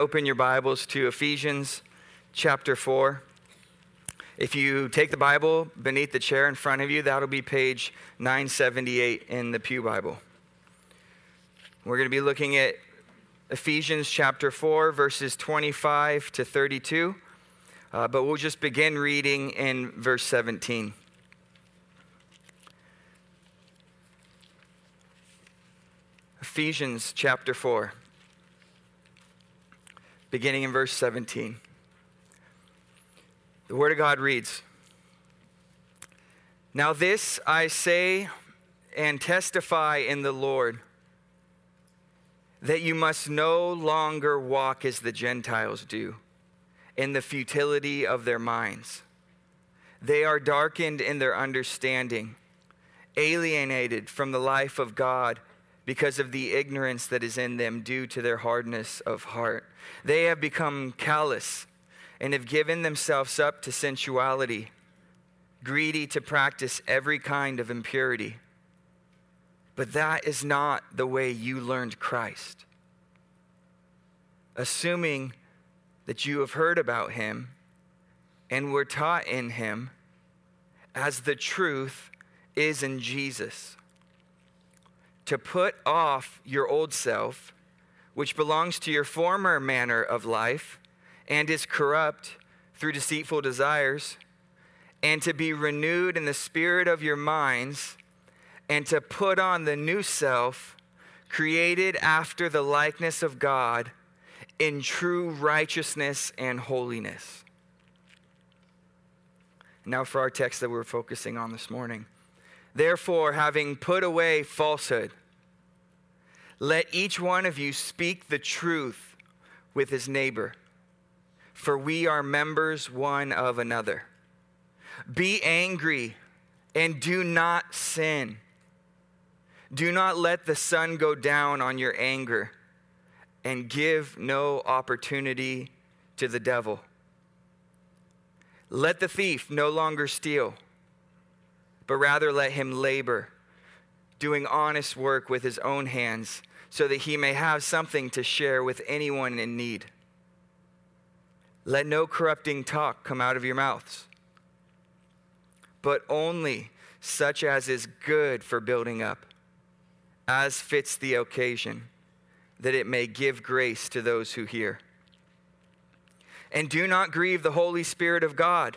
Open your Bibles to Ephesians chapter 4. If you take the Bible beneath the chair in front of you, that'll be page 978 in the Pew Bible. We're going to be looking at Ephesians chapter 4, verses 25 to 32, uh, but we'll just begin reading in verse 17. Ephesians chapter 4 beginning in verse 17. The Word of God reads Now, this I say and testify in the Lord that you must no longer walk as the Gentiles do, in the futility of their minds. They are darkened in their understanding, alienated from the life of God because of the ignorance that is in them due to their hardness of heart. They have become callous and have given themselves up to sensuality, greedy to practice every kind of impurity. But that is not the way you learned Christ. Assuming that you have heard about him and were taught in him as the truth is in Jesus to put off your old self, which belongs to your former manner of life and is corrupt through deceitful desires, and to be renewed in the spirit of your minds, and to put on the new self, created after the likeness of God in true righteousness and holiness. Now, for our text that we're focusing on this morning. Therefore, having put away falsehood, let each one of you speak the truth with his neighbor, for we are members one of another. Be angry and do not sin. Do not let the sun go down on your anger and give no opportunity to the devil. Let the thief no longer steal but rather let him labor, doing honest work with his own hands, so that he may have something to share with anyone in need. Let no corrupting talk come out of your mouths, but only such as is good for building up, as fits the occasion, that it may give grace to those who hear. And do not grieve the Holy Spirit of God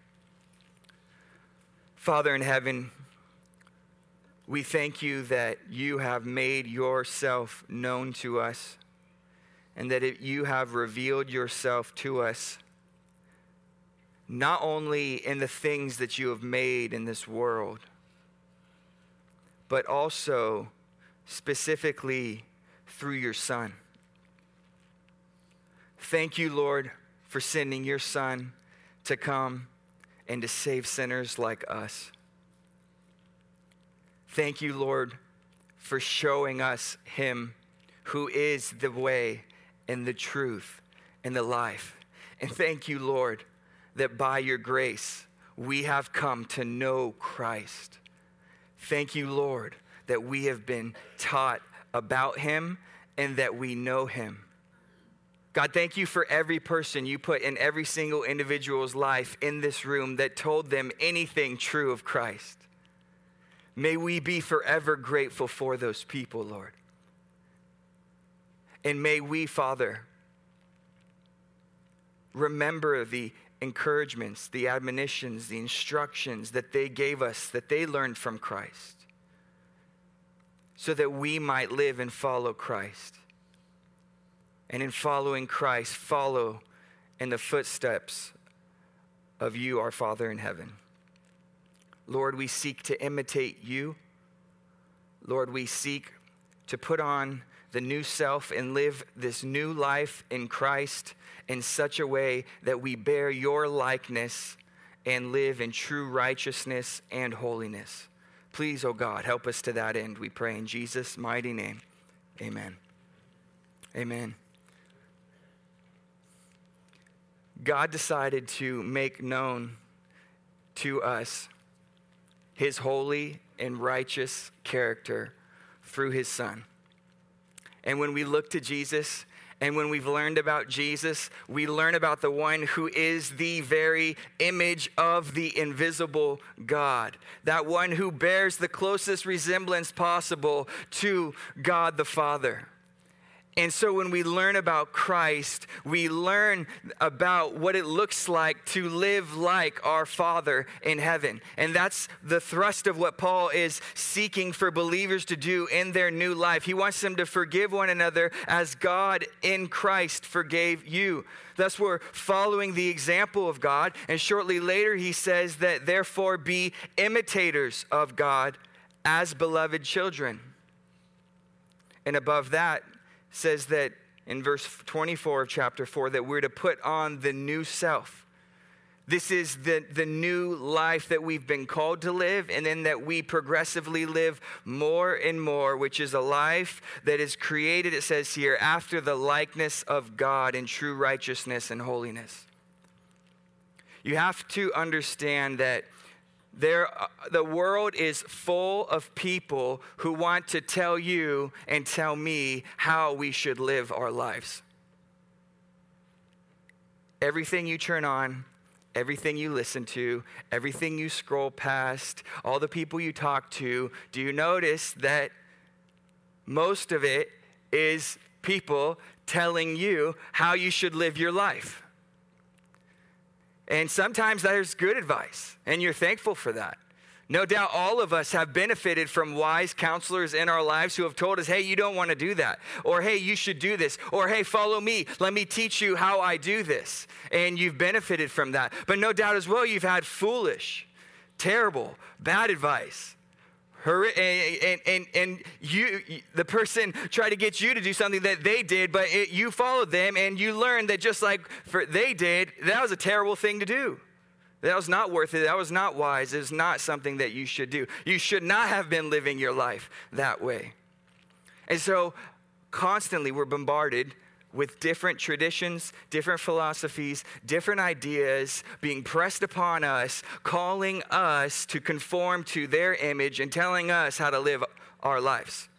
Father in heaven, we thank you that you have made yourself known to us and that it, you have revealed yourself to us not only in the things that you have made in this world, but also specifically through your Son. Thank you, Lord, for sending your Son to come and to save sinners like us. Thank you, Lord, for showing us Him who is the way and the truth and the life. And thank you, Lord, that by your grace we have come to know Christ. Thank you, Lord, that we have been taught about Him and that we know Him. God, thank you for every person you put in every single individual's life in this room that told them anything true of Christ. May we be forever grateful for those people, Lord. And may we, Father, remember the encouragements, the admonitions, the instructions that they gave us, that they learned from Christ, so that we might live and follow Christ and in following Christ, follow in the footsteps of you, our Father in heaven. Lord, we seek to imitate you. Lord, we seek to put on the new self and live this new life in Christ in such a way that we bear your likeness and live in true righteousness and holiness. Please, oh God, help us to that end, we pray in Jesus' mighty name. Amen. Amen. God decided to make known to us his holy and righteous character through his Son. And when we look to Jesus, and when we've learned about Jesus, we learn about the one who is the very image of the invisible God, that one who bears the closest resemblance possible to God the Father. And so when we learn about Christ, we learn about what it looks like to live like our Father in heaven. And that's the thrust of what Paul is seeking for believers to do in their new life. He wants them to forgive one another as God in Christ forgave you. Thus, we're following the example of God. And shortly later, he says that therefore be imitators of God as beloved children. And above that, says that in verse 24 of chapter 4 that we're to put on the new self. This is the, the new life that we've been called to live, and then that we progressively live more and more, which is a life that is created, it says here, after the likeness of God in true righteousness and holiness. You have to understand that there, uh, the world is full of people who want to tell you and tell me how we should live our lives. Everything you turn on, everything you listen to, everything you scroll past, all the people you talk to, do you notice that most of it is people telling you how you should live your life? And sometimes there's good advice, and you're thankful for that. No doubt all of us have benefited from wise counselors in our lives who have told us, hey, you don't want to do that. Or hey, you should do this. Or hey, follow me. Let me teach you how I do this. And you've benefited from that. But no doubt as well, you've had foolish, terrible, bad advice and, and, and you, the person tried to get you to do something that they did, but it, you followed them and you learned that just like for, they did, that was a terrible thing to do. That was not worth it. That was not wise. It was not something that you should do. You should not have been living your life that way. And so, constantly, we're bombarded with different traditions, different philosophies, different ideas being pressed upon us, calling us to conform to their image and telling us how to live our lives.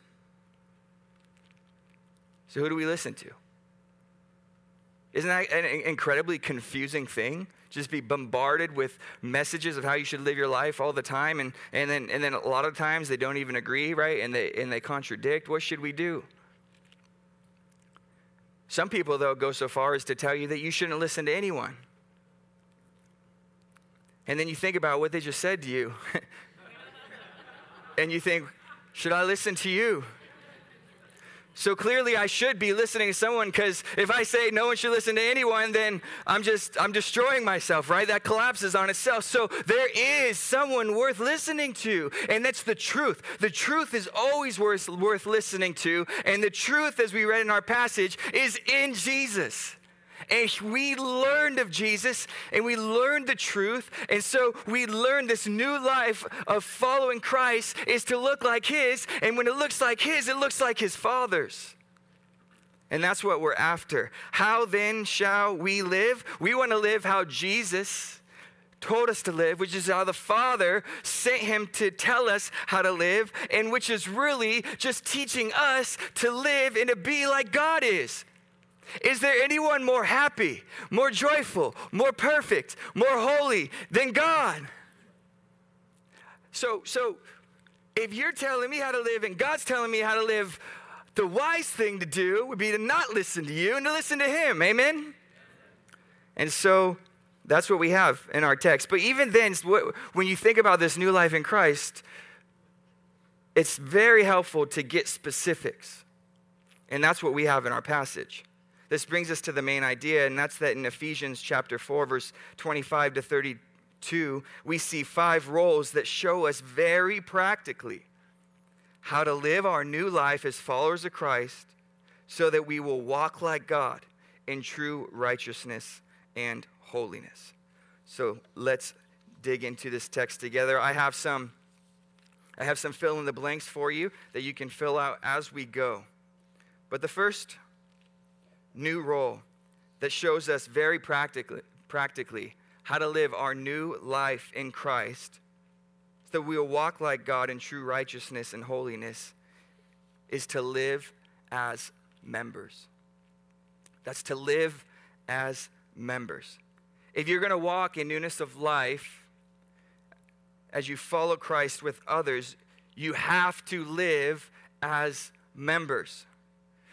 So, who do we listen to? Isn't that an incredibly confusing thing? Just be bombarded with messages of how you should live your life all the time, and, and, then, and then a lot of times they don't even agree, right? And they, and they contradict. What should we do? Some people, though, go so far as to tell you that you shouldn't listen to anyone. And then you think about what they just said to you. and you think, should I listen to you? So clearly I should be listening to someone because if I say no one should listen to anyone, then I'm just, I'm destroying myself, right? That collapses on itself. So there is someone worth listening to. And that's the truth. The truth is always worth, worth listening to. And the truth, as we read in our passage, is in Jesus. And we learned of Jesus and we learned the truth. And so we learned this new life of following Christ is to look like His. And when it looks like His, it looks like His Father's. And that's what we're after. How then shall we live? We want to live how Jesus told us to live, which is how the Father sent him to tell us how to live, and which is really just teaching us to live and to be like God is. Is there anyone more happy, more joyful, more perfect, more holy than God? So, so if you're telling me how to live and God's telling me how to live, the wise thing to do would be to not listen to you and to listen to Him. Amen? And so that's what we have in our text. But even then, when you think about this new life in Christ, it's very helpful to get specifics. And that's what we have in our passage. This brings us to the main idea, and that's that in Ephesians chapter 4, verse 25 to 32, we see five roles that show us very practically how to live our new life as followers of Christ so that we will walk like God in true righteousness and holiness. So let's dig into this text together. I have some I have some fill in the blanks for you that you can fill out as we go. But the first new role that shows us very practically, practically how to live our new life in Christ so that we will walk like God in true righteousness and holiness is to live as members. That's to live as members. If you're going to walk in newness of life as you follow Christ with others, you have to live as members.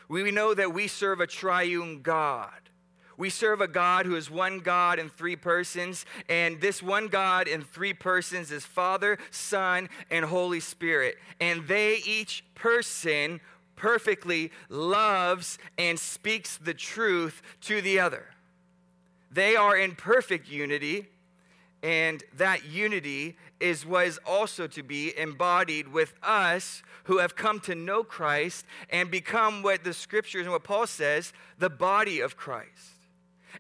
We know that we serve a triune God. We serve a God who is one God in three persons, and this one God in three persons is Father, Son, and Holy Spirit. And they, each person, perfectly loves and speaks the truth to the other. They are in perfect unity, and that unity is what is also to be embodied with us who have come to know Christ and become what the scriptures and what Paul says, the body of Christ.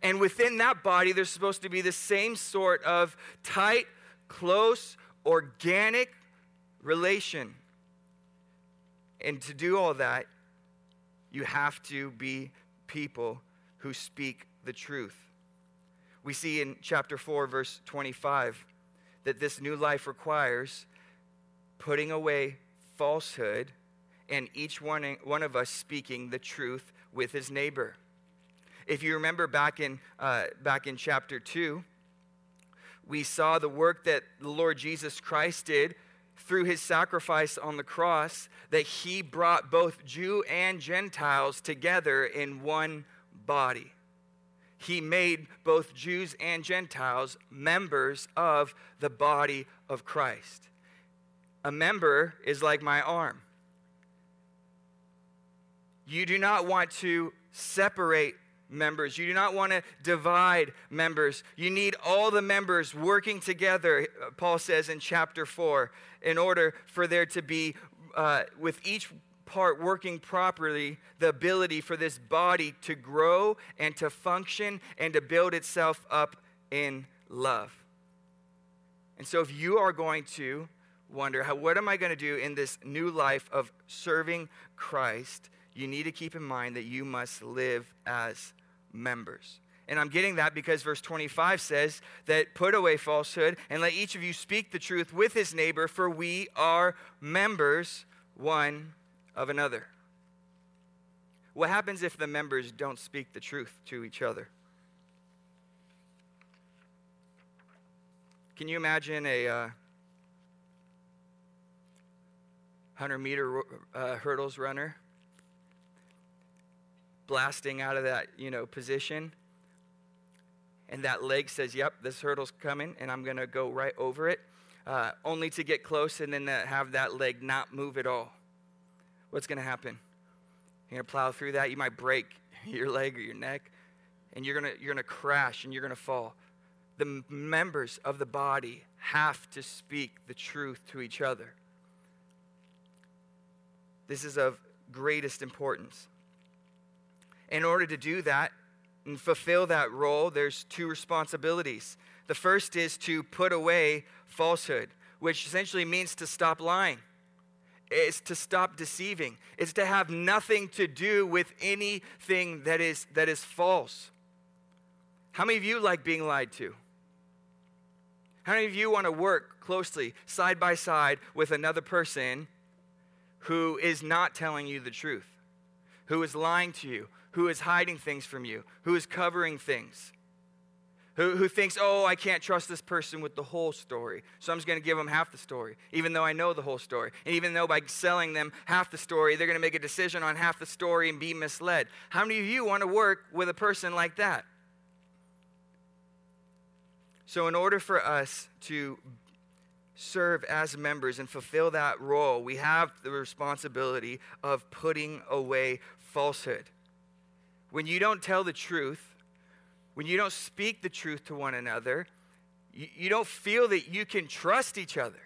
And within that body, there's supposed to be the same sort of tight, close, organic relation. And to do all that, you have to be people who speak the truth. We see in chapter 4, verse 25, that this new life requires putting away falsehood and each one, one of us speaking the truth with his neighbor. If you remember back in, uh, back in chapter 2, we saw the work that the Lord Jesus Christ did through his sacrifice on the cross, that he brought both Jew and Gentiles together in one body. He made both Jews and Gentiles members of the body of Christ. A member is like my arm. You do not want to separate members. You do not want to divide members. You need all the members working together, Paul says in chapter 4, in order for there to be, uh, with each part working properly, the ability for this body to grow and to function and to build itself up in love. And so, if you are going to wonder, how, what am I going to do in this new life of serving Christ? You need to keep in mind that you must live as members. And I'm getting that because verse 25 says that put away falsehood and let each of you speak the truth with his neighbor, for we are members one of another. What happens if the members don't speak the truth to each other? Can you imagine a uh, 100 meter uh, hurdles runner blasting out of that, you know, position. And that leg says, "Yep, this hurdle's coming, and I'm going to go right over it," uh, only to get close and then have that leg not move at all. What's going to happen? You're going to plow through that. You might break your leg or your neck, and you're going to you're going to crash and you're going to fall. The members of the body have to speak the truth to each other. This is of greatest importance. In order to do that and fulfill that role, there's two responsibilities. The first is to put away falsehood, which essentially means to stop lying. It's to stop deceiving. It's to have nothing to do with anything that is, that is false. How many of you like being lied to? How many of you want to work closely, side by side, with another person who is not telling you the truth, who is lying to you, who is hiding things from you, who is covering things, who, who thinks, oh, I can't trust this person with the whole story, so I'm just going to give them half the story, even though I know the whole story. And even though by selling them half the story, they're going to make a decision on half the story and be misled. How many of you want to work with a person like that? So, in order for us to serve as members and fulfill that role, we have the responsibility of putting away falsehood when you don't tell the truth, when you don't speak the truth to one another, you, you don't feel that you can trust each other.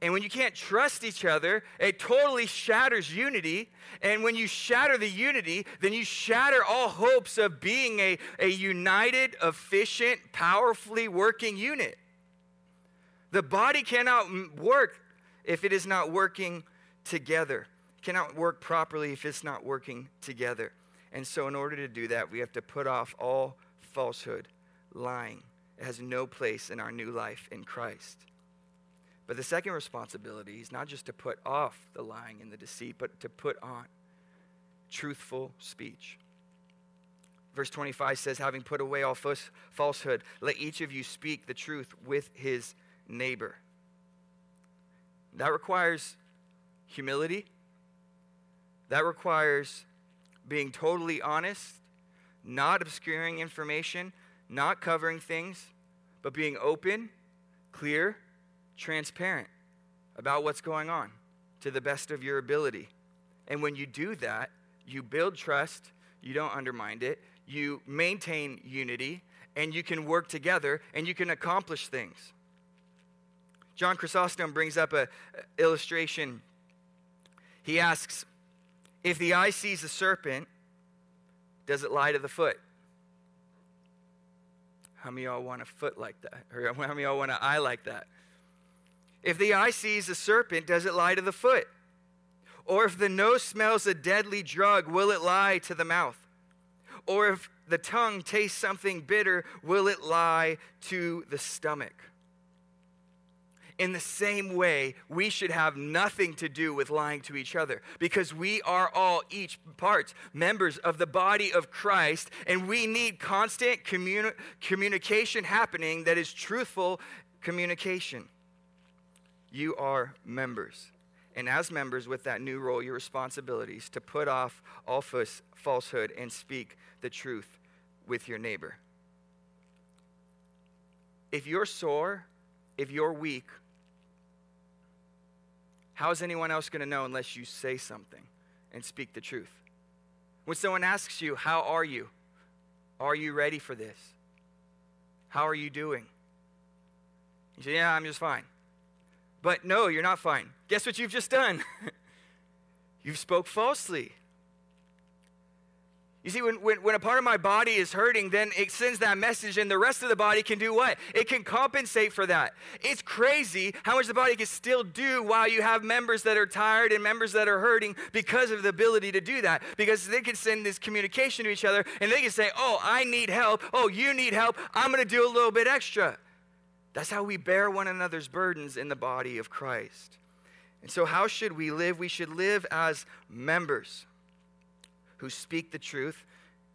And when you can't trust each other, it totally shatters unity. And when you shatter the unity, then you shatter all hopes of being a, a united, efficient, powerfully working unit. The body cannot work if it is not working together, it cannot work properly if it's not working together. And so, in order to do that, we have to put off all falsehood, lying. It has no place in our new life in Christ. But the second responsibility is not just to put off the lying and the deceit, but to put on truthful speech. Verse 25 says, Having put away all falsehood, let each of you speak the truth with his neighbor. That requires humility. That requires being totally honest, not obscuring information, not covering things, but being open, clear, transparent about what's going on to the best of your ability. And when you do that, you build trust, you don't undermine it, you maintain unity, and you can work together and you can accomplish things. John Chrysostom brings up an illustration. He asks, If the eye sees a serpent, does it lie to the foot? How many y'all want a foot like that? Or how many y'all want an eye like that? If the eye sees a serpent, does it lie to the foot? Or if the nose smells a deadly drug, will it lie to the mouth? Or if the tongue tastes something bitter, will it lie to the stomach? In the same way, we should have nothing to do with lying to each other because we are all each parts, members of the body of Christ, and we need constant communi- communication happening that is truthful communication. You are members. And as members with that new role, your responsibilities to put off all falsehood and speak the truth with your neighbor. If you're sore, if you're weak, how is anyone else going to know unless you say something and speak the truth? When someone asks you, How are you? Are you ready for this? How are you doing? You say, Yeah, I'm just fine. But no, you're not fine. Guess what you've just done? you've spoke falsely. You see, when, when, when, a part of my body is hurting, then it sends that message, and the rest of the body can do what? It can compensate for that. It's crazy how much the body can still do while you have members that are tired and members that are hurting because of the ability to do that. Because they can send this communication to each other, and they can say, Oh, I need help. Oh, you need help. I'm going to do a little bit extra. That's how we bear one another's burdens in the body of Christ. And so, how should we live? We should live as members who speak the truth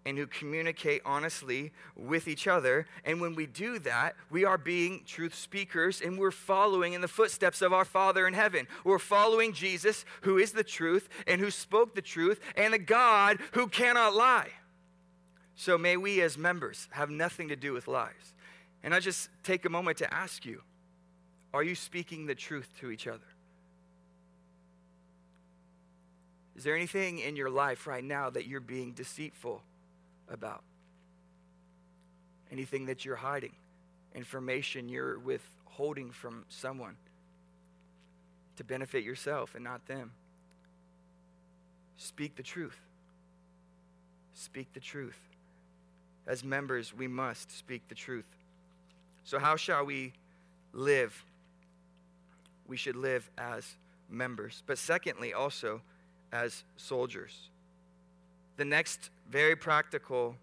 and who communicate honestly with each other. And when we do that, we are being truth speakers and we're following in the footsteps of our Father in heaven. We're following Jesus, who is the truth and who spoke the truth, and the God who cannot lie. So may we, as members, have nothing to do with lies. And I just take a moment to ask you are you speaking the truth to each other? Is there anything in your life right now that you're being deceitful about? Anything that you're hiding? Information you're withholding from someone to benefit yourself and not them? Speak the truth. Speak the truth. As members, we must speak the truth. So, how shall we live? We should live as members. But secondly, also, as soldiers. The next very practical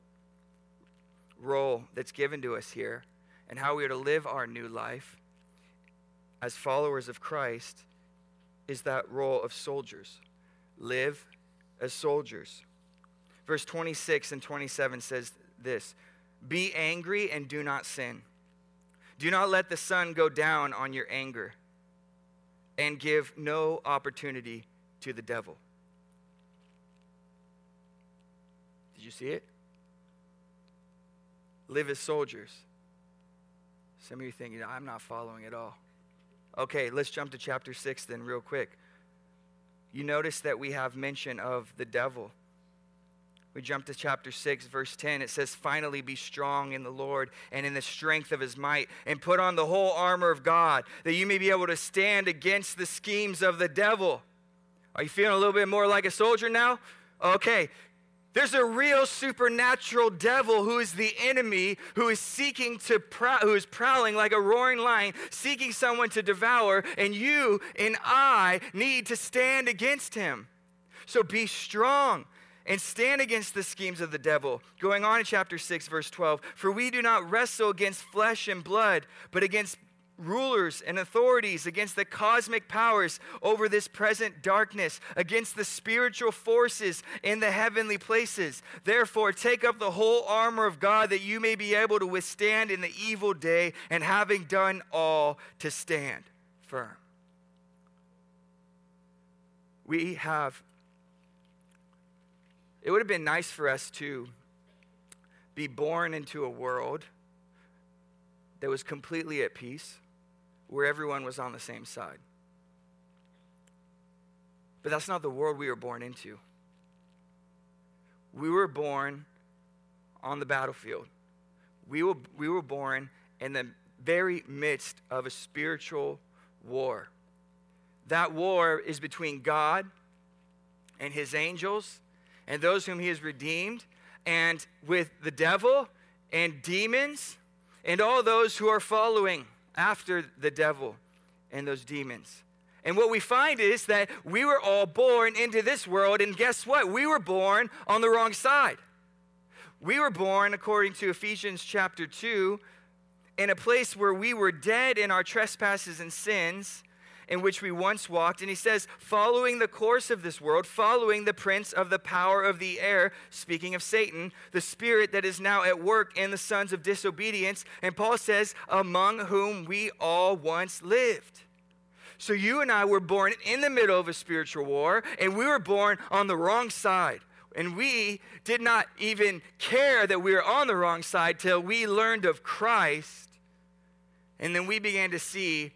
role that's given to us here and how we are to live our new life as followers of Christ is that role of soldiers. Live as soldiers. Verse 26 and 27 says this Be angry and do not sin. Do not let the sun go down on your anger, and give no opportunity to the devil. Did you see it? Live as soldiers. Some of you thinking, I'm not following at all. Okay, let's jump to chapter 6 then, real quick. You notice that we have mention of the devil. We jump to chapter 6, verse 10. It says, Finally be strong in the Lord and in the strength of his might, and put on the whole armor of God, that you may be able to stand against the schemes of the devil. Are you feeling a little bit more like a soldier now? Okay. There's a real supernatural devil who is the enemy, who is seeking to, prow- who is prowling like a roaring lion, seeking someone to devour, and you and I need to stand against him. So be strong and stand against the schemes of the devil. Going on in chapter 6, verse 12 For we do not wrestle against flesh and blood, but against rulers and authorities, against the cosmic powers over this present darkness, against the spiritual forces in the heavenly places. Therefore, take up the whole armor of God that you may be able to withstand in the evil day, and having done all, to stand firm. We have it would have been nice for us to be born into a world that was completely at peace, where everyone was on the same side. But that's not the world we were born into. We were born on the battlefield. We were, we were born in the very midst of a spiritual war. That war is between God and his angels and those whom he has redeemed, and with the devil and demons and all those who are following after the devil and those demons. And what we find is that we were all born into this world, and guess what? We were born on the wrong side. We were born, according to Ephesians chapter 2, in a place where we were dead in our trespasses and sins in which we once walked. And he says, following the course of this world, following the prince of the power of the air, speaking of Satan, the spirit that is now at work in the sons of disobedience. And Paul says, among whom we all once lived. So you and I were born in the middle of a spiritual war, and we were born on the wrong side. And we did not even care that we were on the wrong side till we learned of Christ. And then we began to see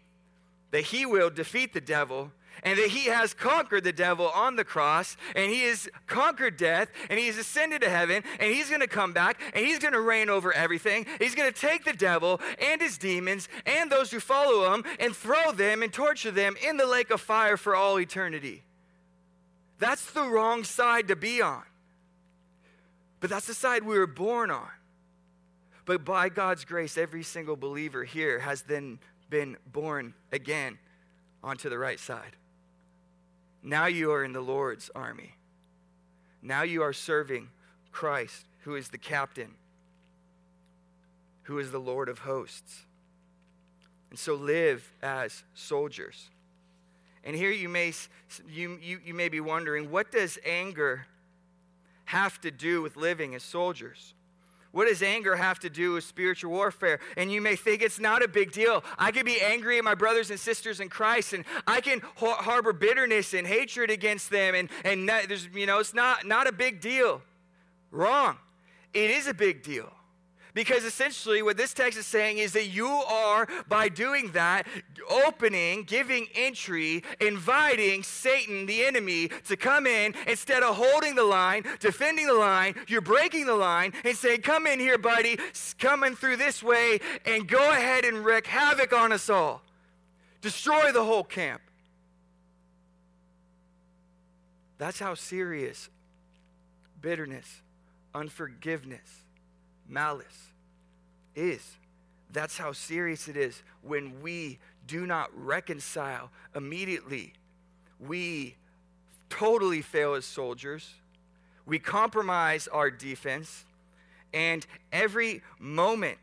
that he will defeat the devil and that he has conquered the devil on the cross and he has conquered death and he has ascended to heaven and he's going to come back and he's going to reign over everything. He's going to take the devil and his demons and those who follow him and throw them and torture them in the lake of fire for all eternity. That's the wrong side to be on. But that's the side we were born on. But by God's grace, every single believer here has then been born again onto the right side. Now you are in the Lord's army. Now you are serving Christ, who is the captain, who is the Lord of hosts. And so live as soldiers. And here you may, you, you, you may be wondering what does anger have to do with living as soldiers? What does anger have to do with spiritual warfare? And you may think it's not a big deal. I can be angry at my brothers and sisters in Christ, and I can harbor bitterness and hatred against them, and, and there's, you know, it's not, not a big deal. Wrong. It is a big deal. Because essentially, what this text is saying is that you are, by doing that, opening, giving entry, inviting Satan, the enemy, to come in instead of holding the line, defending the line. You're breaking the line and saying, Come in here, buddy, coming through this way, and go ahead and wreak havoc on us all. Destroy the whole camp. That's how serious bitterness, unforgiveness, malice is. That's how serious it is when we do not reconcile immediately. We totally fail as soldiers. We compromise our defense. And every moment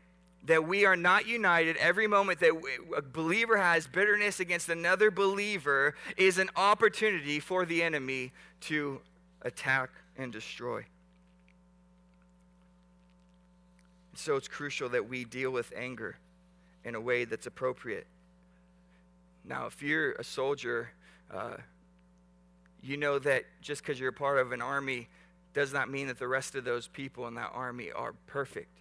that we are not united, every moment that a believer has bitterness against another believer, is an opportunity for the enemy to attack and destroy. So it's crucial that we deal with anger in a way that's appropriate. Now, if you're a soldier, uh, you know that just because you're a part of an army does not mean that the rest of those people in that army are perfect.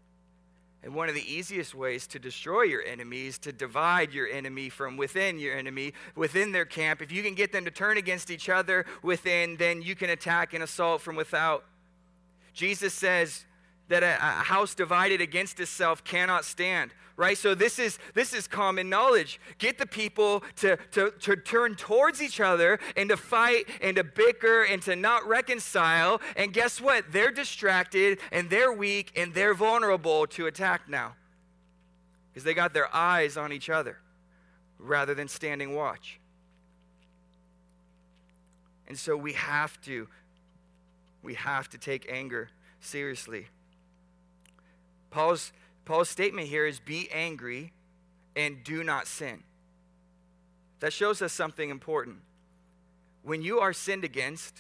And one of the easiest ways to destroy your enemy is to divide your enemy from within your enemy, within their camp. If you can get them to turn against each other within, then you can attack and assault from without. Jesus says that a, a house divided against itself cannot stand right? So this is this is common knowledge. Get the people to, to, to turn towards each other and to fight and to bicker and to not reconcile. And guess what? They're distracted and they're weak and they're vulnerable to attack now because they got their eyes on each other rather than standing watch. And so we have to we have to take anger seriously paul's Paul's statement here is be angry and do not sin. That shows us something important. When you are sinned against,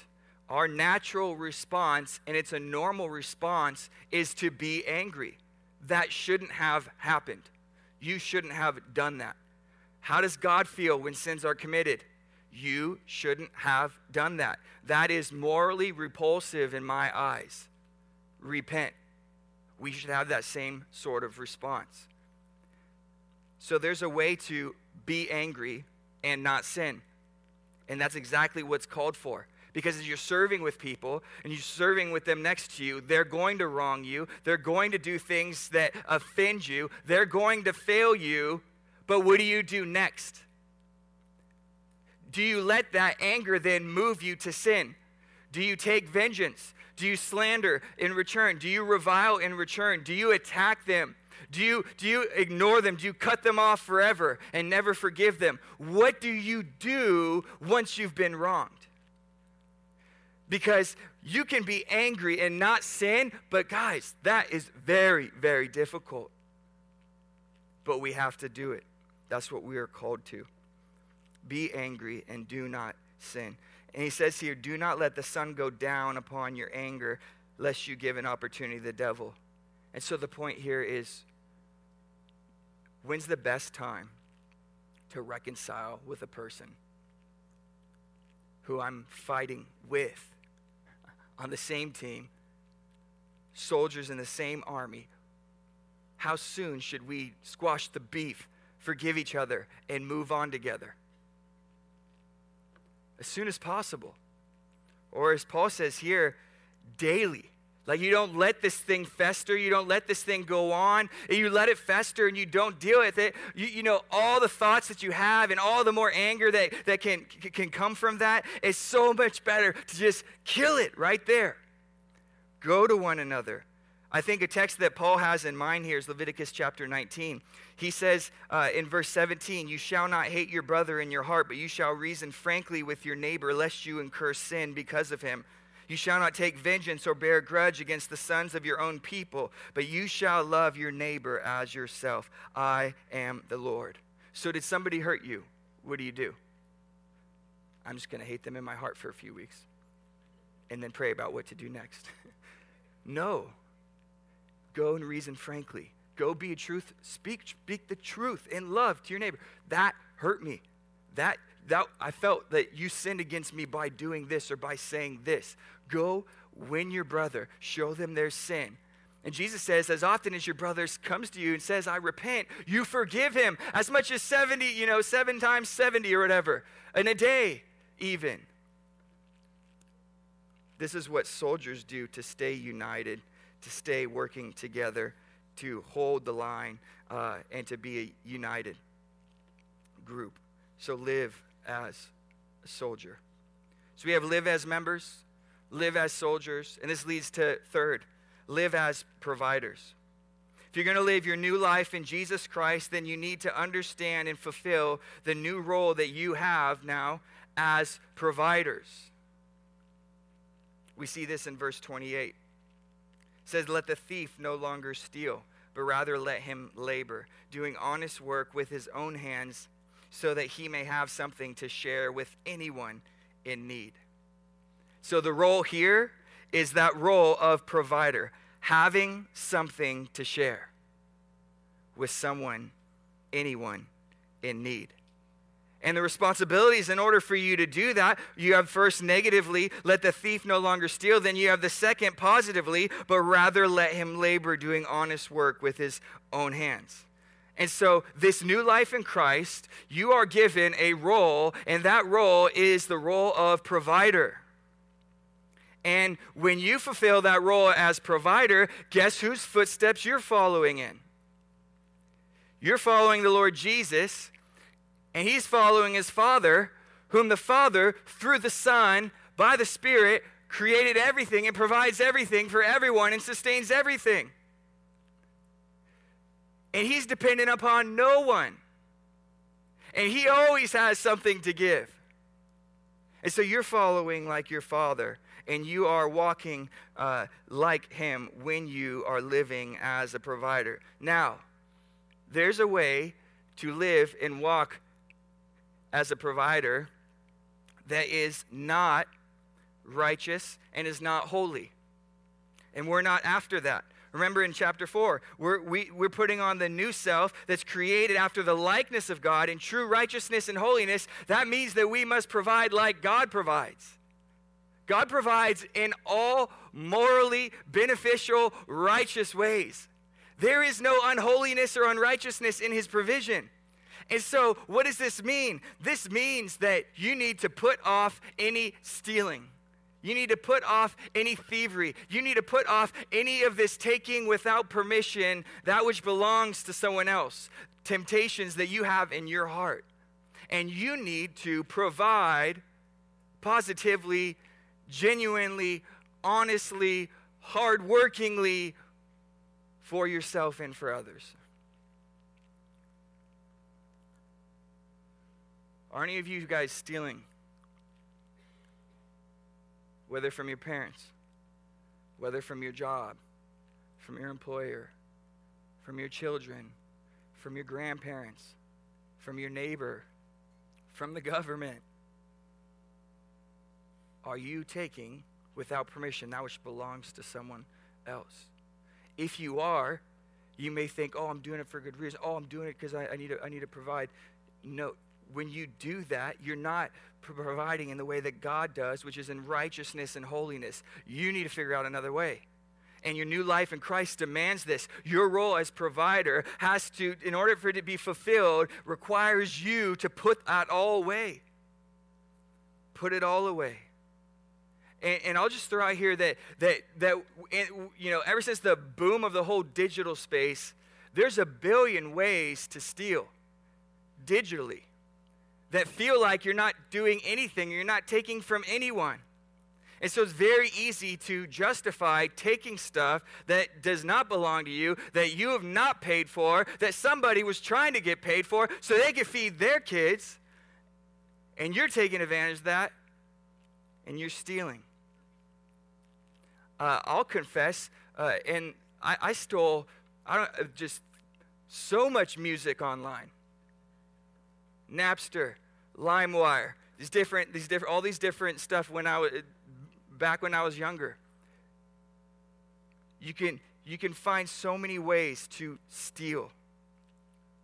our natural response, and it's a normal response, is to be angry. That shouldn't have happened. You shouldn't have done that. How does God feel when sins are committed? You shouldn't have done that. That is morally repulsive in my eyes. Repent we should have that same sort of response. So there's a way to be angry and not sin. And that's exactly what's called for. Because as you're serving with people and you're serving with them next to you, they're going to wrong you. They're going to do things that offend you. They're going to fail you. But what do you do next? Do you let that anger then move you to sin? Do you take vengeance? Do you slander in return? Do you revile in return? Do you attack them? Do you, do you ignore them? Do you cut them off forever and never forgive them? What do you do once you've been wronged? Because you can be angry and not sin, but guys, that is very, very difficult. But we have to do it. That's what we are called to. Be angry and do not sin. And he says here, Do not let the sun go down upon your anger, lest you give an opportunity to the devil. And so the point here is when's the best time to reconcile with a person who I'm fighting with on the same team, soldiers in the same army? How soon should we squash the beef, forgive each other, and move on together? As soon as possible. Or as Paul says here, daily. Like you don't let this thing fester, you don't let this thing go on, you let it fester and you don't deal with it. You, you know, all the thoughts that you have and all the more anger that, that can, can come from that is so much better to just kill it right there. Go to one another. I think a text that Paul has in mind here is Leviticus chapter 19. He says uh, in verse 17, You shall not hate your brother in your heart, but you shall reason frankly with your neighbor, lest you incur sin because of him. You shall not take vengeance or bear grudge against the sons of your own people, but you shall love your neighbor as yourself. I am the Lord. So, did somebody hurt you? What do you do? I'm just going to hate them in my heart for a few weeks and then pray about what to do next. no. Go and reason frankly. Go be a truth, speak, speak the truth in love to your neighbor. That hurt me. That, that I felt that you sinned against me by doing this or by saying this. Go win your brother, show them their sin. And Jesus says, as often as your brother comes to you and says, I repent, you forgive him as much as 70, you know, seven times 70 or whatever, in a day, even. This is what soldiers do to stay united, to stay working together to hold the line uh, and to be a united group. So live as a soldier. So we have live as members, live as soldiers, and this leads to third, live as providers. If you're going to live your new life in Jesus Christ, then you need to understand and fulfill the new role that you have now as providers. We see this in verse 28 says, Let the thief no longer steal, but rather let him labor, doing honest work with his own hands, so that he may have something to share with anyone in need. So the role here is that role of provider, having something to share with someone, anyone in need. And the responsibilities, in order for you to do that, you have first negatively, let the thief no longer steal. Then you have the second positively, but rather let him labor doing honest work with his own hands. And so, this new life in Christ, you are given a role, and that role is the role of provider. And when you fulfill that role as provider, guess whose footsteps you're following in? You're following the Lord Jesus, and he's following his Father, whom the Father, through the Son, by the Spirit, created everything and provides everything for everyone and sustains everything. And he's dependent upon no one. And he always has something to give. And so you're following like your father, and you are walking uh, like him when you are living as a provider. Now, there's a way to live and walk as a provider that is not righteous and is not holy. And we're not after that. Remember in chapter 4, we're, we, we're putting on the new self that's created after the likeness of God in true righteousness and holiness. That means that we must provide like God provides. God provides in all morally beneficial, righteous ways. There is no unholiness or unrighteousness in his provision. And so, what does this mean? This means that you need to put off any stealing. You need to put off any thievery. You need to put off any of this taking without permission that which belongs to someone else, temptations that you have in your heart. And you need to provide positively, genuinely, honestly, hardworkingly for yourself and for others. Are any of you guys stealing? whether from your parents, whether from your job, from your employer, from your children, from your grandparents, from your neighbor, from the government. Are you taking without permission that which belongs to someone else? If you are, you may think, oh, I'm doing it for good reason. Oh, I'm doing it because I, I, need to, I need to provide. No, when you do that, you're not providing in the way that God does, which is in righteousness and holiness. You need to figure out another way. And your new life in Christ demands this. Your role as provider has to, in order for it to be fulfilled, requires you to put that all away. Put it all away. And, and, I'll just throw out here that that that you know, ever since the boom of the whole digital space, there's a billion ways to steal digitally that feel like you're not doing anything, you're not taking from anyone. And so it's very easy to justify taking stuff that does not belong to you, that you have not paid for, that somebody was trying to get paid for so they could feed their kids. And you're taking advantage of that and you're stealing. Uh, I'll confess, uh, and I, I stole I don't, uh, just so much music online. Napster, LimeWire, these different, these different, all these different stuff when I was back when I was younger. You can you can find so many ways to steal,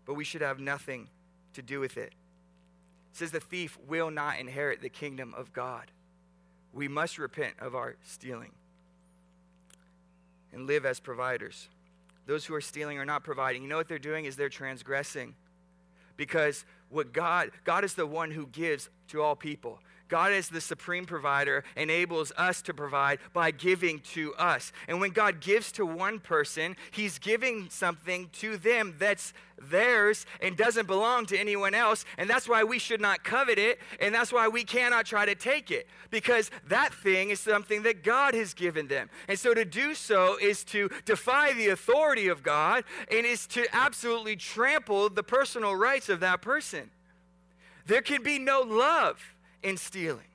but we should have nothing to do with it. It says the thief will not inherit the kingdom of God. We must repent of our stealing and live as providers. Those who are stealing are not providing. You know what they're doing is they're transgressing because what God, God is the one who gives to all people. God as the supreme provider enables us to provide by giving to us. And when God gives to one person, he's giving something to them that's theirs and doesn't belong to anyone else. And that's why we should not covet it. And that's why we cannot try to take it because that thing is something that God has given them. And so to do so is to defy the authority of God and is to absolutely trample the personal rights of that person. There can be no love in stealing.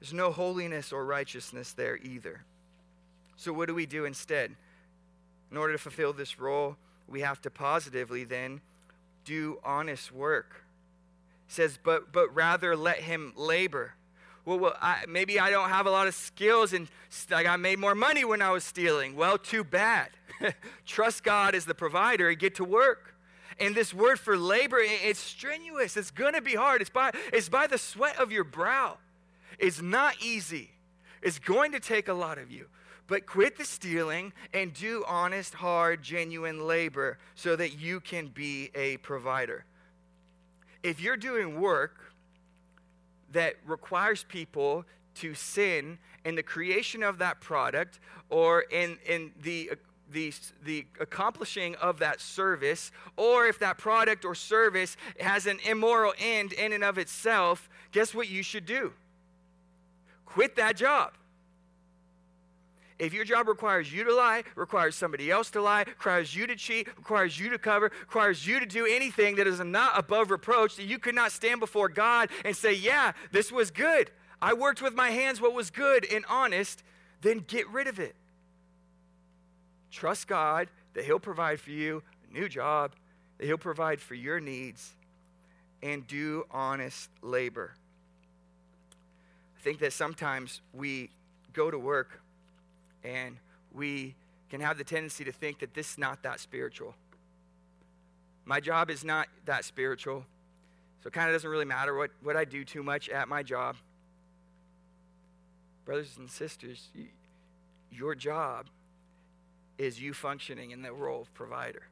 There's no holiness or righteousness there either. So, what do we do instead? In order to fulfill this role, we have to positively then do honest work. It says, but, but rather let him labor. Well, well I, maybe I don't have a lot of skills and like I made more money when I was stealing. Well, too bad. Trust God as the provider and get to work. And this word for labor, it's strenuous. It's going to be hard. It's by, it's by the sweat of your brow. It's not easy. It's going to take a lot of you. But quit the stealing and do honest, hard, genuine labor so that you can be a provider. If you're doing work that requires people to sin in the creation of that product or in, in the the, the accomplishing of that service, or if that product or service has an immoral end in and of itself, guess what you should do? Quit that job. If your job requires you to lie, requires somebody else to lie, requires you to cheat, requires you to cover, requires you to do anything that is not above reproach, that you could not stand before God and say, Yeah, this was good. I worked with my hands what was good and honest, then get rid of it. Trust God that He'll provide for you a new job, that He'll provide for your needs, and do honest labor. I think that sometimes we go to work and we can have the tendency to think that this is not that spiritual. My job is not that spiritual, so it kind of doesn't really matter what, what I do too much at my job. Brothers and sisters, your job is you functioning in the role of provider.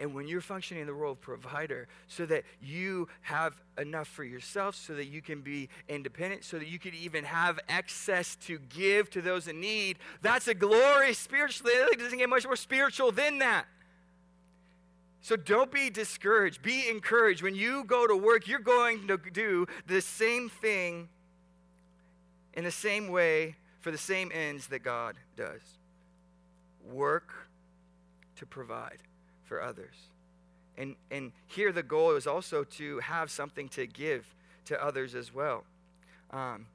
And when you're functioning in the role of provider, so that you have enough for yourself, so that you can be independent, so that you can even have excess to give to those in need, that's a glory spiritually. It doesn't get much more spiritual than that. So don't be discouraged. Be encouraged. When you go to work, you're going to do the same thing in the same way for the same ends that God does work to provide for others. And, and here the goal is also to have something to give to others as well. Um,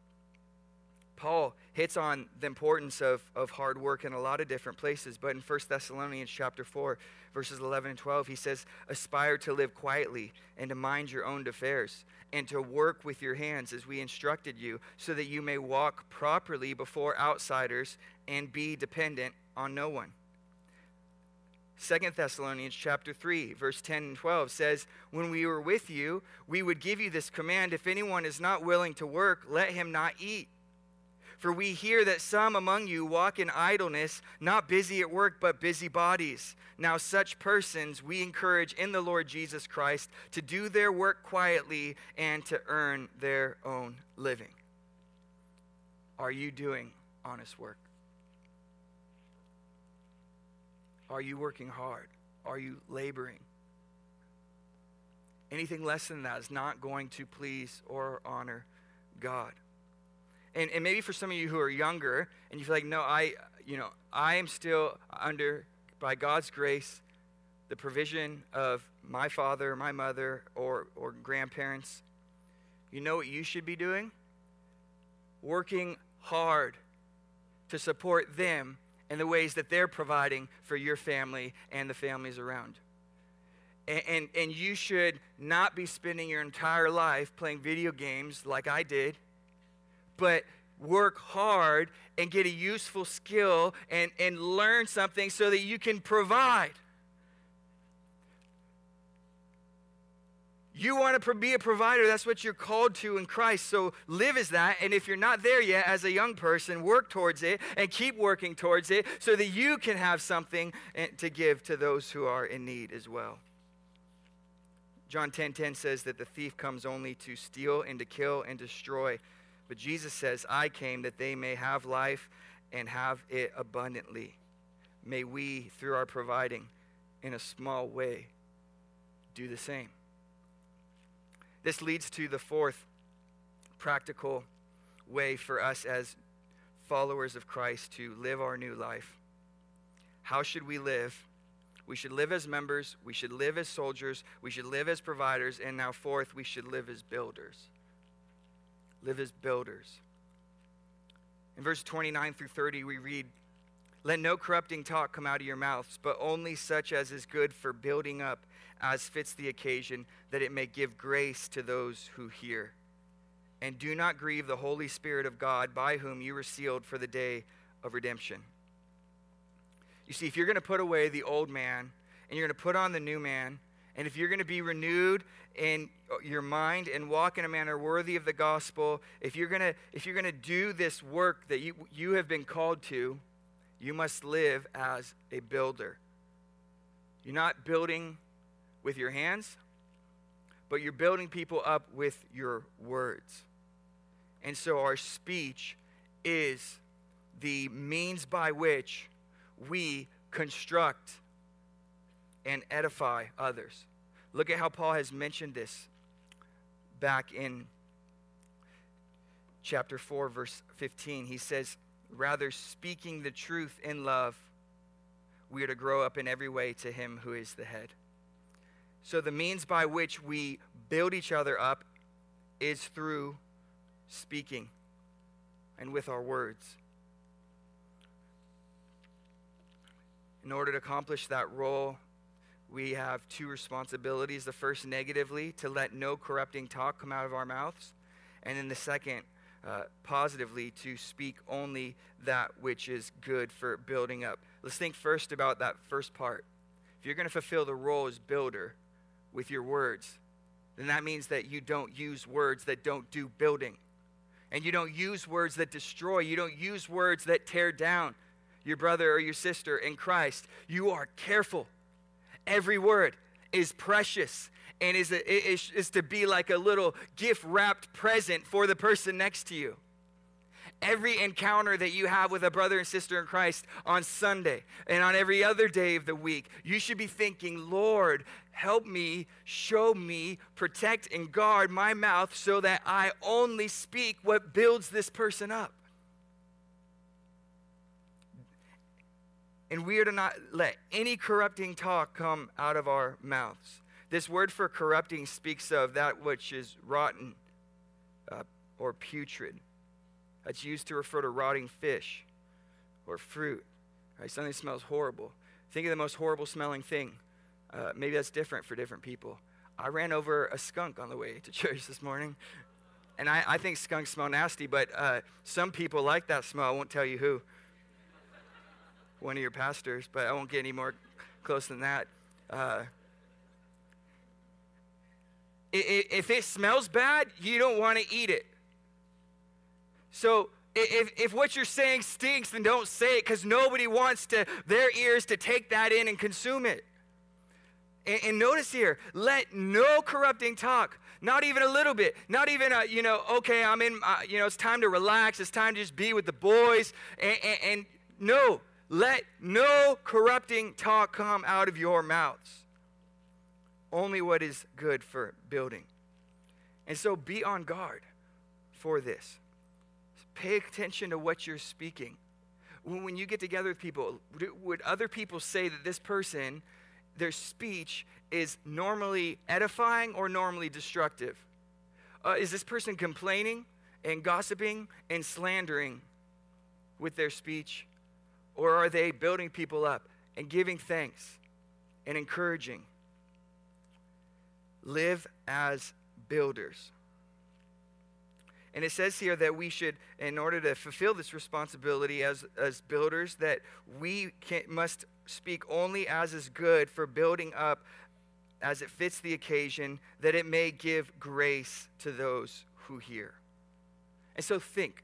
Paul hits on the importance of, of hard work in a lot of different places, but in 1 Thessalonians chapter 4, verses 11 and 12, he says, Aspire to live quietly and to mind your own affairs, and to work with your hands as we instructed you, so that you may walk properly before outsiders and be dependent on no one. Second Thessalonians chapter 3 verse 10 and 12 says, "When we were with you, we would give you this command, if anyone is not willing to work, let him not eat. For we hear that some among you walk in idleness, not busy at work, but busy bodies. Now such persons we encourage in the Lord Jesus Christ to do their work quietly and to earn their own living." Are you doing honest work? Are you working hard? Are you laboring? Anything less than that is not going to please or honor God. And, and maybe for some of you who are younger and you feel like, no, I, you know, I am still under, by God's grace, the provision of my father, my mother, or, or grandparents. You know what you should be doing? Working hard to support them and the ways that they're providing for your family and the families around. And, and, and, you should not be spending your entire life playing video games like I did, but work hard and get a useful skill and, and learn something so that you can provide. You want to be a provider. That's what you're called to in Christ. So live as that. And if you're not there yet as a young person, work towards it and keep working towards it so that you can have something to give to those who are in need as well. John 10:10 10, 10 says that the thief comes only to steal and to kill and destroy. But Jesus says, "I came that they may have life and have it abundantly." May we through our providing in a small way do the same. This leads to the fourth practical way for us as followers of Christ to live our new life. How should we live? We should live as members, we should live as soldiers, we should live as providers, and now, fourth, we should live as builders. Live as builders. In verse 29 through 30, we read, Let no corrupting talk come out of your mouths, but only such as is good for building up as fits the occasion, that it may give grace to those who hear. And do not grieve the Holy Spirit of God, by whom you were sealed for the day of redemption. You see, if you're going to put away the old man and you're going to put on the new man, and if you're going to be renewed in your mind and walk in a manner worthy of the gospel, if you're going to if you're going to do this work that you you have been called to, you must live as a builder. You're not building with your hands, but you're building people up with your words. And so our speech is the means by which we construct and edify others. Look at how Paul has mentioned this back in chapter 4, verse 15. He says, Rather, speaking the truth in love, we are to grow up in every way to him who is the head. So, the means by which we build each other up is through speaking and with our words. In order to accomplish that role, we have two responsibilities. The first, negatively, to let no corrupting talk come out of our mouths. And then the second, uh, positively, to speak only that which is good for building up. Let's think first about that first part. If you're going to fulfill the role as builder with your words, then that means that you don't use words that don't do building. And you don't use words that destroy. You don't use words that tear down your brother or your sister in Christ. You are careful every word is precious and is, a, is, is to be like a little gift wrapped present for the person next to you. Every encounter that you have with a brother and sister in Christ on Sunday and on every other day of the week, you should be thinking, Lord, help me, show me, protect and guard my mouth so that I only speak what builds this person up. And we are to not let any corrupting talk come out of our mouths. This word for corrupting speaks of that which is rotten uh, or putrid. That's used to refer to rotting fish or fruit. Right? Something smells horrible. Think of the most horrible smelling thing. Uh, maybe that's different for different people. I ran over a skunk on the way to church this morning. And I, I think skunks smell nasty, but uh, some people like that smell. I won't tell you who one of your pastors, but I won't get any more close than that. Uh, if it smells bad, you don't want to eat it. So if, if what you're saying stinks, then don't say it because nobody wants to their ears to take that in and consume it. And, and notice here, let no corrupting talk, not even a little bit, not even a, you know, okay, I'm in, uh, you know, it's time to relax, it's time to just be with the boys. And, and, and no, let no corrupting talk come out of your mouths. Only what is good for building. And so be on guard for this. Pay attention to what you're speaking. When you get together with people, would other people say that this person, their speech is normally edifying or normally destructive? Uh, is this person complaining and gossiping and slandering with their speech? Or are they building people up and giving thanks and encouraging? Live as builders. And it says here that we should, in order to fulfill this responsibility as, as builders, that we can, must speak only as is good for building up as it fits the occasion, that it may give grace to those who hear. And so think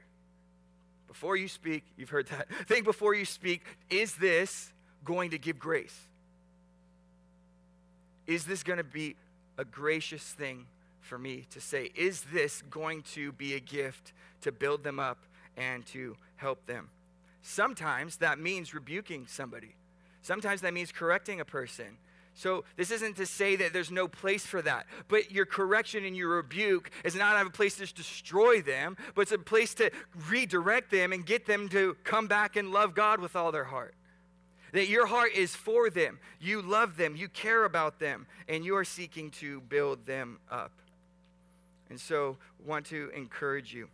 before you speak, you've heard that. Think before you speak, is this going to give grace? Is this going to be a gracious thing for me to say? Is this going to be a gift to build them up and to help them? Sometimes that means rebuking somebody. Sometimes that means correcting a person. So, this isn't to say that there's no place for that, but your correction and your rebuke is not a place to destroy them, but it's a place to redirect them and get them to come back and love God with all their heart. That your heart is for them, you love them, you care about them, and you are seeking to build them up. And so, want to encourage you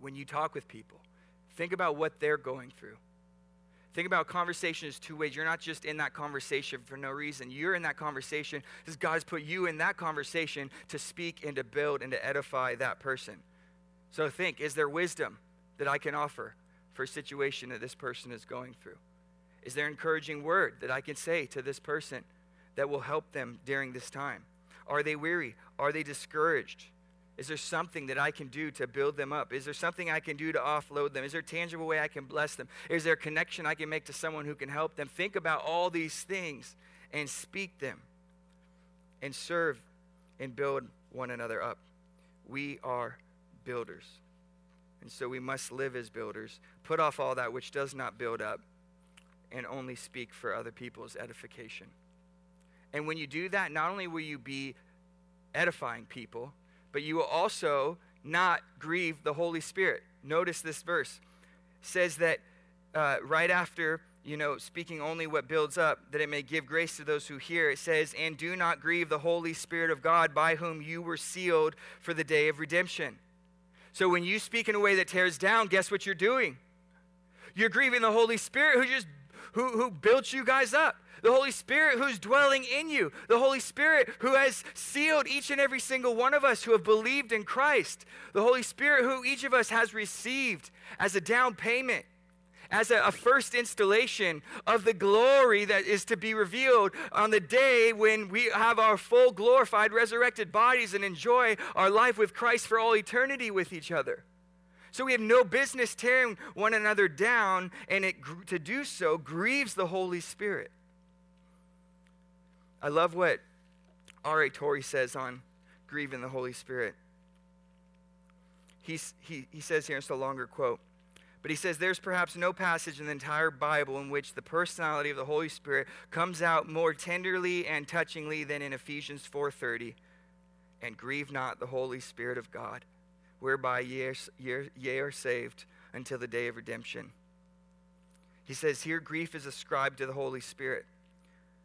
when you talk with people, think about what they're going through. Think about conversation as two ways. You're not just in that conversation for no reason. You're in that conversation because God has put you in that conversation to speak and to build and to edify that person. So think is there wisdom that I can offer for a situation that this person is going through? Is there encouraging word that I can say to this person that will help them during this time? Are they weary? Are they discouraged? Is there something that I can do to build them up? Is there something I can do to offload them? Is there a tangible way I can bless them? Is there a connection I can make to someone who can help them? Think about all these things and speak them and serve and build one another up. We are builders. And so we must live as builders, put off all that which does not build up, and only speak for other people's edification. And when you do that, not only will you be edifying people, but you will also not grieve the Holy Spirit. Notice this verse says that uh, right after you know, speaking only what builds up, that it may give grace to those who hear. It says, And do not grieve the Holy Spirit of God, by whom you were sealed for the day of redemption. So when you speak in a way that tears down, guess what you're doing? You're grieving the Holy Spirit who just who, who built you guys up. The Holy Spirit who's dwelling in you. The Holy Spirit who has sealed each and every single one of us who have believed in Christ. The Holy Spirit who each of us has received as a down payment as a, a, first installation of the glory that is to be revealed on the day when we have our full glorified resurrected bodies and enjoy our life with Christ for all eternity with each other. So we have no business tearing one another down, and it, to do so grieves the Holy Spirit. I love what R.A. Torrey says on grieving the Holy Spirit. He's, he, he says here, it's a longer quote but he says there's perhaps no passage in the entire Bible in which the personality of the Holy Spirit comes out more tenderly and touchingly than in Ephesians 4:30. And grieve not the Holy Spirit of God, whereby ye are, ye are saved until the day of redemption. He says here grief is ascribed to the Holy Spirit.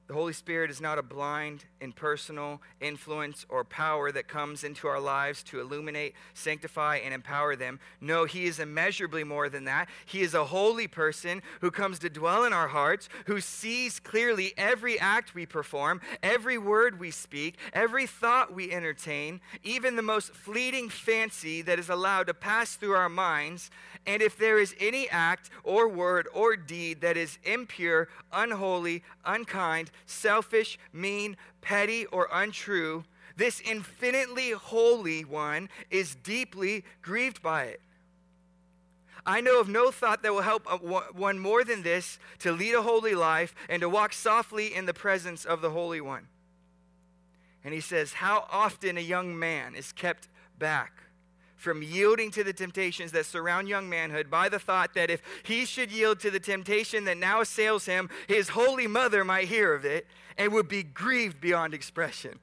The Holy Spirit is not a blind, impersonal influence or power that comes into our lives to illuminate, sanctify, and empower them. No, He is immeasurably more than that. He is a holy person who comes to dwell in our hearts, who sees clearly every act we perform, every word we speak, every thought we entertain, even the most fleeting fancy that is allowed to pass through our minds. And if there is any act or word or deed that is impure, unholy, unkind, selfish, mean, petty, or untrue, this infinitely holy one is deeply grieved by it. I know of no thought that will help one more than this to lead a holy life and to walk softly in the presence of the Holy One. And he says, How often a young man is kept back from yielding to the temptations that surround young manhood by the thought that if he should yield to the temptation that now assails him, his holy mother might hear of it and would be grieved beyond expression.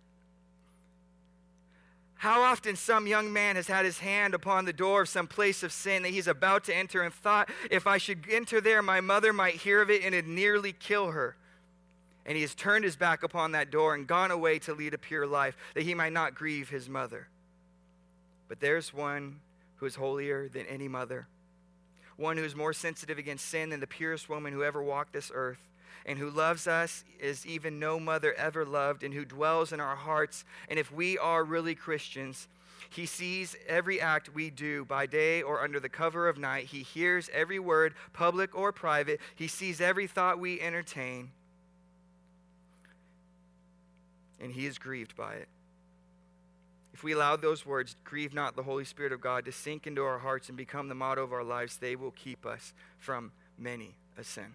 How often some young man has had his hand upon the door of some place of sin that he's about to enter and thought, if I should enter there, my mother might hear of it and it'd nearly kill her. And he has turned his back upon that door and gone away to lead a pure life that he might not grieve his mother. But there's one who is holier than any mother, one who is more sensitive against sin than the purest woman who ever walked this earth, and who loves us as even no mother ever loved, and who dwells in our hearts. And if we are really Christians, he sees every act we do by day or under the cover of night. He hears every word, public or private. He sees every thought we entertain. And he is grieved by it. If we allow those words, grieve not the Holy Spirit of God, to sink into our hearts and become the motto of our lives, they will keep us from many a sin.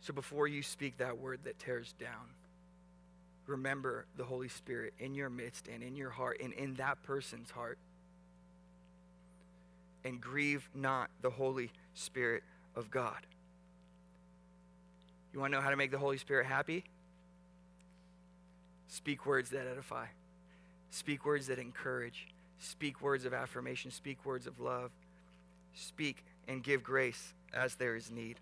So before you speak that word that tears down, remember the Holy Spirit in your midst and in your heart and in that person's heart. And grieve not the Holy Spirit of God. You want to know how to make the Holy Spirit happy? Speak words that edify. Speak words that encourage. Speak words of affirmation. Speak words of love. Speak and give grace as there is need.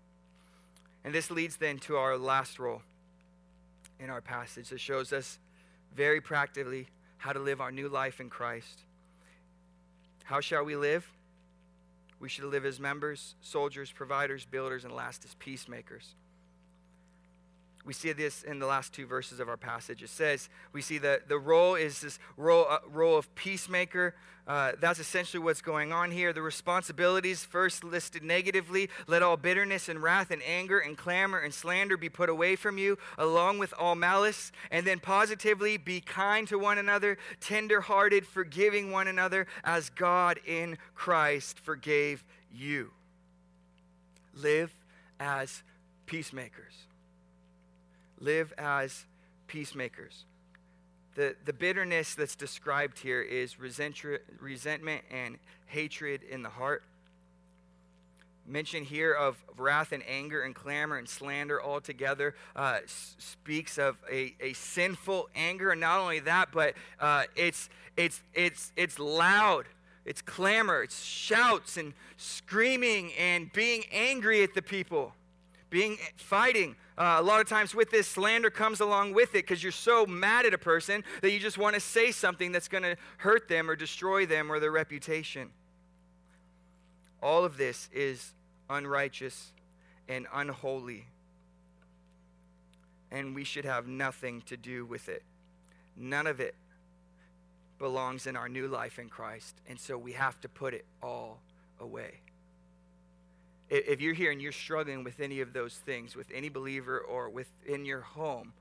And this leads then to our last role in our passage that shows us very practically how to live our new life in Christ. How shall we live? We should live as members, soldiers, providers, builders, and last as peacemakers. We see this in the last two verses of our passage. It says, we see that the role is this role, uh, role of peacemaker. Uh, that's essentially what's going on here. The responsibilities, first listed negatively, let all bitterness and wrath and anger and clamor and slander be put away from you, along with all malice. And then positively, be kind to one another, tender hearted, forgiving one another, as God in Christ forgave you. Live as peacemakers live as peacemakers. The, the bitterness that's described here is resentment and hatred in the heart. Mention here of wrath and anger and clamor and slander all together uh, s- speaks of a, a sinful anger. And not only that, but uh, it's, it's, it's, it's loud. It's clamor, it's shouts and screaming and being angry at the people, being fighting. Uh, a lot of times with this, slander comes along with it because you're so mad at a person that you just want to say something that's going to hurt them or destroy them or their reputation. All of this is unrighteous and unholy. And we should have nothing to do with it. None of it belongs in our new life in Christ. And so we have to put it all away. If you're here and you're struggling with any of those things, with any believer or within your home,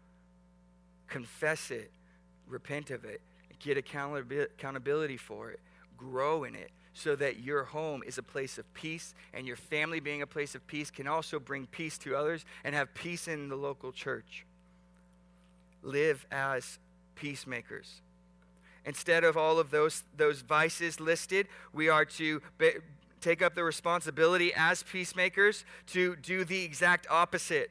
confess it, repent of it, get accountability for it, grow in it, so that your home is a place of peace and your family being a place of peace can also bring peace to others and have peace in the local church. Live as peacemakers. Instead of all of those, those vices listed, we are to be, take up the responsibility as peacemakers to do the exact opposite.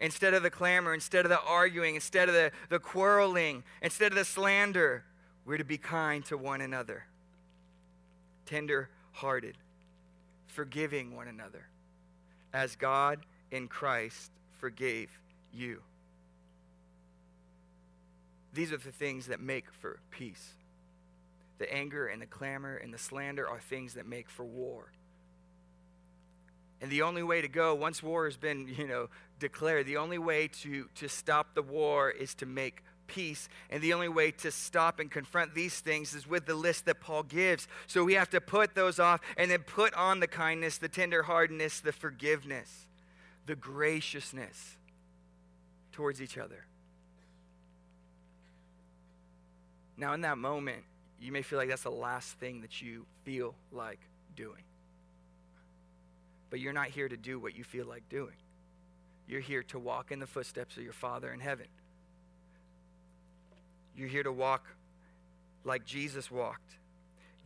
Instead of the clamor, instead of the arguing, instead of the, the quarreling, instead of the slander, we're to be kind to one another, tender hearted, forgiving one another, as God in Christ forgave you. These are the things that make for peace. The anger and the clamor and the slander are things that make for war. And the only way to go, once war has been, you know, declared, the only way to, to stop the war is to make peace. And the only way to stop and confront these things is with the list that Paul gives. So we have to put those off and then put on the kindness, the tenderheartedness, the forgiveness, the graciousness towards each other. Now, in that moment, you may feel like that's the last thing that you feel like doing. But you're not here to do what you feel like doing. You're here to walk in the footsteps of your Father in heaven. You're here to walk like Jesus walked.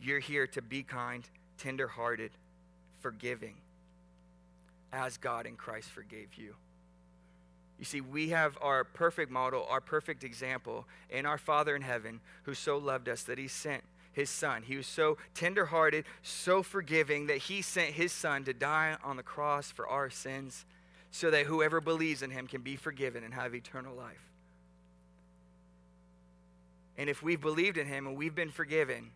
You're here to be kind, tenderhearted, forgiving, as God in Christ forgave you. You see, we have our perfect model, our perfect example in our Father in heaven who so loved us that he sent his son. He was so tenderhearted, so forgiving that he sent his son to die on the cross for our sins so that whoever believes in him can be forgiven and have eternal life. And if we've believed in him and we've been forgiven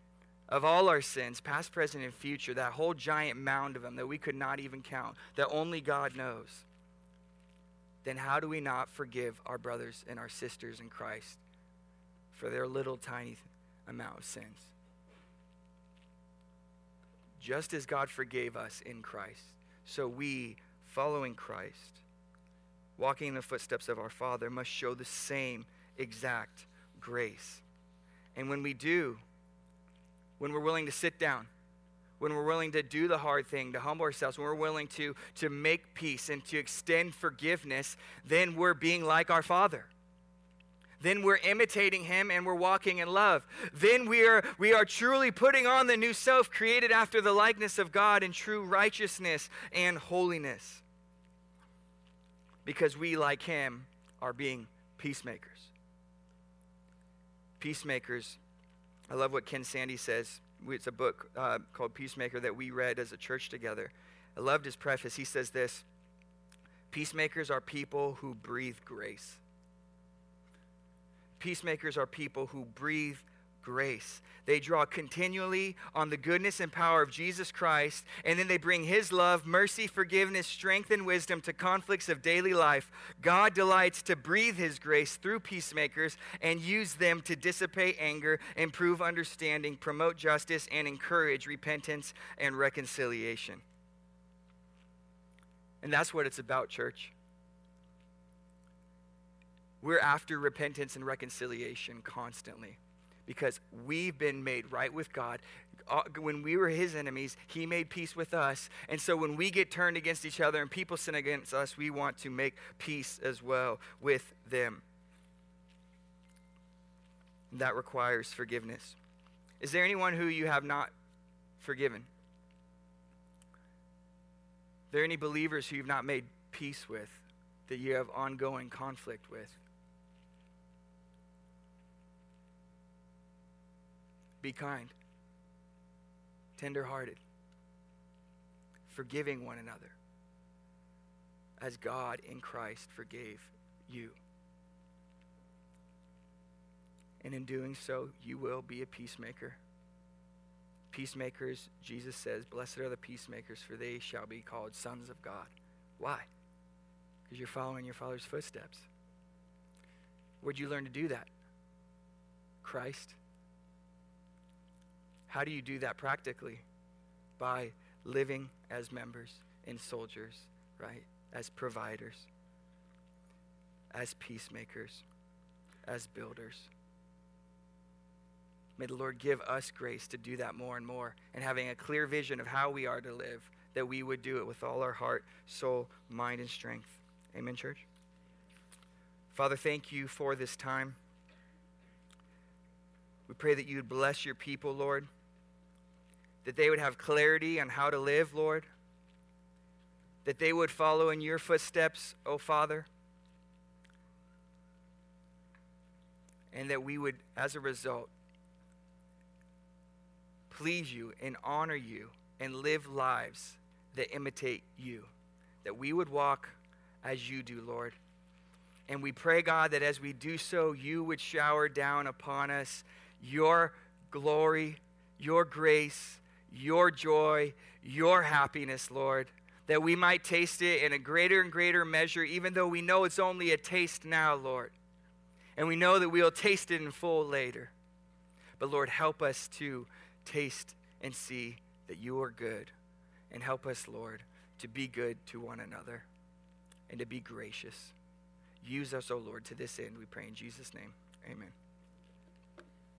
of all our sins, past, present, and future, that whole giant mound of them that we could not even count, that only God knows then how do we not forgive our brothers and our sisters in Christ for their little tiny amount of sins? Just as God forgave us in Christ, so we, following Christ, walking in the footsteps of our Father, must show the same exact grace. And when we do, when we're willing to sit down, when we're willing to do the hard thing, to humble ourselves, when we're willing to, to make peace and to extend forgiveness, then we're being like our Father. Then we're imitating him and we're walking in love. Then we are, we are truly putting on the new self created after the likeness of God in true righteousness and holiness. Because we, like him, are being peacemakers. Peacemakers, I love what Ken Sande says it's a book uh, called Peacemaker that we read as a church together. I loved his preface. He says this Peacemakers are people who breathe grace. Peacemakers are people who breathe grace. They draw continually on the goodness and power of Jesus Christ, and then they bring His love, mercy, forgiveness, strength, and wisdom to conflicts of daily life. God delights to breathe His grace through peacemakers and use them to dissipate anger, improve understanding, promote justice, and encourage repentance and reconciliation. And that's what it's about, church. We're after repentance and reconciliation constantly because we've been made right with God. Uh, when we were his enemies, he made peace with us. And so when we get turned against each other and people sin against us, we want to make peace as well with them. That requires forgiveness. Is there anyone who you have not forgiven? Are there any believers who you've not made peace with, that you have ongoing conflict with? Be kind, tenderhearted, forgiving one another as God in Christ forgave you. And in doing so, you will be a peacemaker. Peacemakers, Jesus says, Blessed are the peacemakers, for they shall be called sons of God. Why? Because you're following your Father's footsteps. Where'd you learn to do that? Christ. How do you do that practically? By living as members and soldiers, right? As providers, as peacemakers, as builders. May the Lord give us grace to do that more and more and having a clear vision of how we are to live, that we would do it with all our heart, soul, mind, and strength. Amen, church? Father, thank you for this time. We pray that you would bless your people, Lord that they would have clarity on how to live, Lord, that they would follow in your footsteps, O oh Father, and that we would, as a result, please you and honor you and live lives that imitate you, that we would walk as you do, Lord. And we pray, God, that as we do so, you would shower down upon us your glory, your grace, your joy, your happiness, Lord, that we might taste it in a greater and greater measure, even though we know it's only a taste now, Lord. And we know that we'll taste it in full later. But Lord, help us to taste and see that you are good. And help us, Lord, to be good to one another and to be gracious. Use us, O oh Lord, to this end, we pray in Jesus' name. Amen.